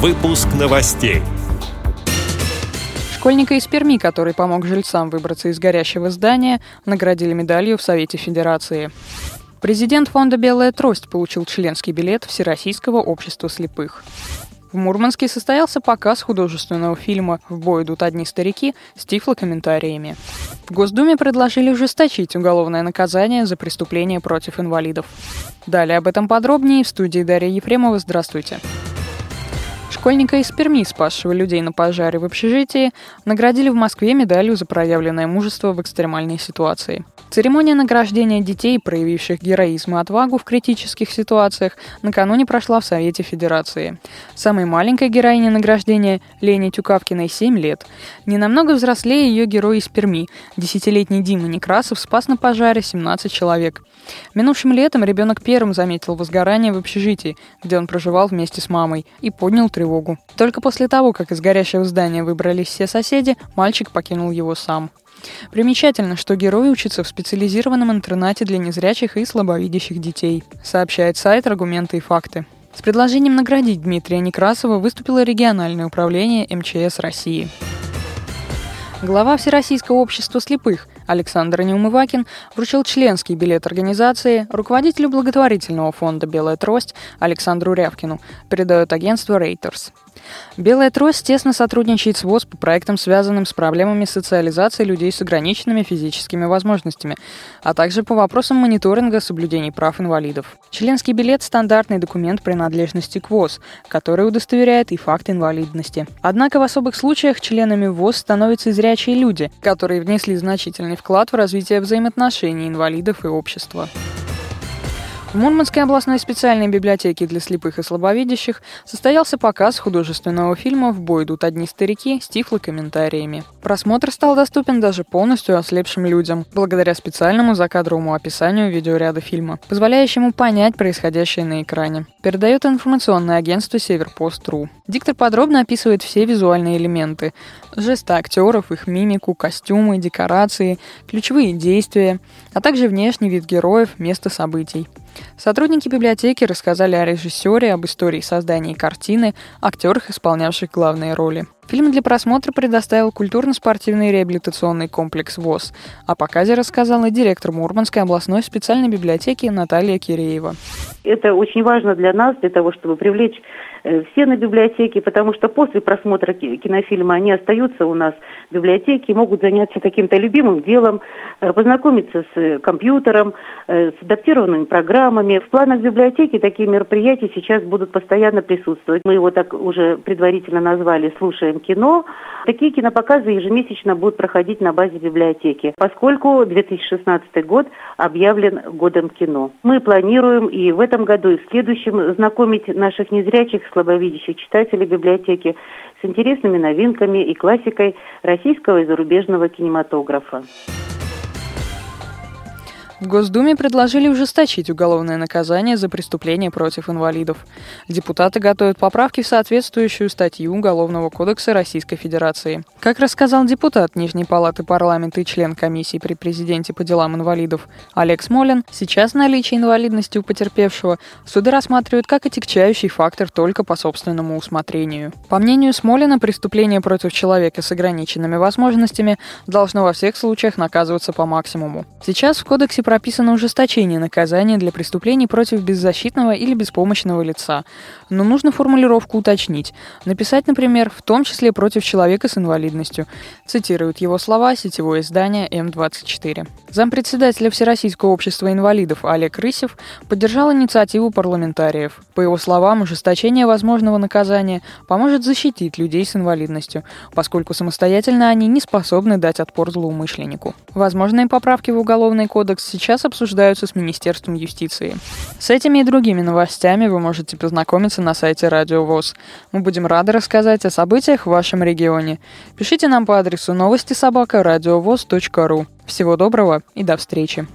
Выпуск новостей. Школьника из Перми, который помог жильцам выбраться из горящего здания, наградили медалью в Совете Федерации. Президент фонда «Белая трость» получил членский билет Всероссийского общества слепых. В Мурманске состоялся показ художественного фильма «В бой идут одни старики» с тифлокомментариями. В Госдуме предложили ужесточить уголовное наказание за преступления против инвалидов. Далее об этом подробнее в студии Дарья Ефремова. Здравствуйте. Школьника из Перми, спасшего людей на пожаре в общежитии, наградили в Москве медалью за проявленное мужество в экстремальной ситуации. Церемония награждения детей, проявивших героизм и отвагу в критических ситуациях, накануне прошла в Совете Федерации. Самой маленькой героине награждения Лене Тюкавкиной 7 лет. Не намного взрослее ее герой из Перми. Десятилетний Дима Некрасов спас на пожаре 17 человек. Минувшим летом ребенок первым заметил возгорание в общежитии, где он проживал вместе с мамой, и поднял тревогу. Только после того, как из горящего здания выбрались все соседи, мальчик покинул его сам. Примечательно, что герой учится в специализированном интернате для незрячих и слабовидящих детей, сообщает сайт «Аргументы и факты». С предложением наградить Дмитрия Некрасова выступило региональное управление МЧС России. Глава Всероссийского общества слепых Александр Неумывакин вручил членский билет организации руководителю благотворительного фонда «Белая трость» Александру Рявкину, передает агентство Reuters. Белая трость тесно сотрудничает с ВОЗ по проектам, связанным с проблемами социализации людей с ограниченными физическими возможностями, а также по вопросам мониторинга соблюдений прав инвалидов. Членский билет – стандартный документ принадлежности к ВОЗ, который удостоверяет и факт инвалидности. Однако в особых случаях членами ВОЗ становятся зрячие люди, которые внесли значительный вклад в развитие взаимоотношений инвалидов и общества. В Мурманской областной специальной библиотеке для слепых и слабовидящих состоялся показ художественного фильма «В бой идут одни старики» с тифлокомментариями. Просмотр стал доступен даже полностью ослепшим людям, благодаря специальному закадровому описанию видеоряда фильма, позволяющему понять происходящее на экране. Передает информационное агентство «Северпост.ру». Диктор подробно описывает все визуальные элементы – жесты актеров, их мимику, костюмы, декорации, ключевые действия, а также внешний вид героев, место событий. Сотрудники библиотеки рассказали о режиссере, об истории создания картины, актерах, исполнявших главные роли. Фильм для просмотра предоставил культурно-спортивный реабилитационный комплекс ВОЗ. О показе рассказала директор Мурманской областной специальной библиотеки Наталья Киреева. Это очень важно для нас, для того, чтобы привлечь все на библиотеке, потому что после просмотра кинофильма они остаются у нас в библиотеке, могут заняться каким-то любимым делом, э, познакомиться с э, компьютером, с адаптированными программами. В планах библиотеки такие мероприятия сейчас будут постоянно присутствовать. Мы его так уже предварительно назвали «Слушаем кино». Такие кинопоказы ежемесячно будут проходить на базе библиотеки, поскольку 2016 год объявлен годом кино. Мы планируем и в этом году, и в следующем знакомить наших незрячих, слабовидящих читателей библиотеки с интересными новинками и классикой российского и зарубежного кинематографа. В Госдуме предложили ужесточить уголовное наказание за преступления против инвалидов. Депутаты готовят поправки в соответствующую статью Уголовного кодекса Российской Федерации. Как рассказал депутат Нижней Палаты парламента и член комиссии при президенте по делам инвалидов Олег Смолин, сейчас наличие инвалидности у потерпевшего суды рассматривают как отягчающий фактор только по собственному усмотрению. По мнению Смолина, преступление против человека с ограниченными возможностями должно во всех случаях наказываться по максимуму. Сейчас в кодексе прописано ужесточение наказания для преступлений против беззащитного или беспомощного лица. Но нужно формулировку уточнить. Написать, например, в том числе против человека с инвалидностью. Цитируют его слова сетевое издание М24. Зампредседателя Всероссийского общества инвалидов Олег Рысев поддержал инициативу парламентариев. По его словам, ужесточение возможного наказания поможет защитить людей с инвалидностью, поскольку самостоятельно они не способны дать отпор злоумышленнику. Возможные поправки в Уголовный кодекс сейчас обсуждаются с Министерством юстиции. С этими и другими новостями вы можете познакомиться на сайте Радио ВОЗ. Мы будем рады рассказать о событиях в вашем регионе. Пишите нам по адресу новости собака ру. Всего доброго и до встречи.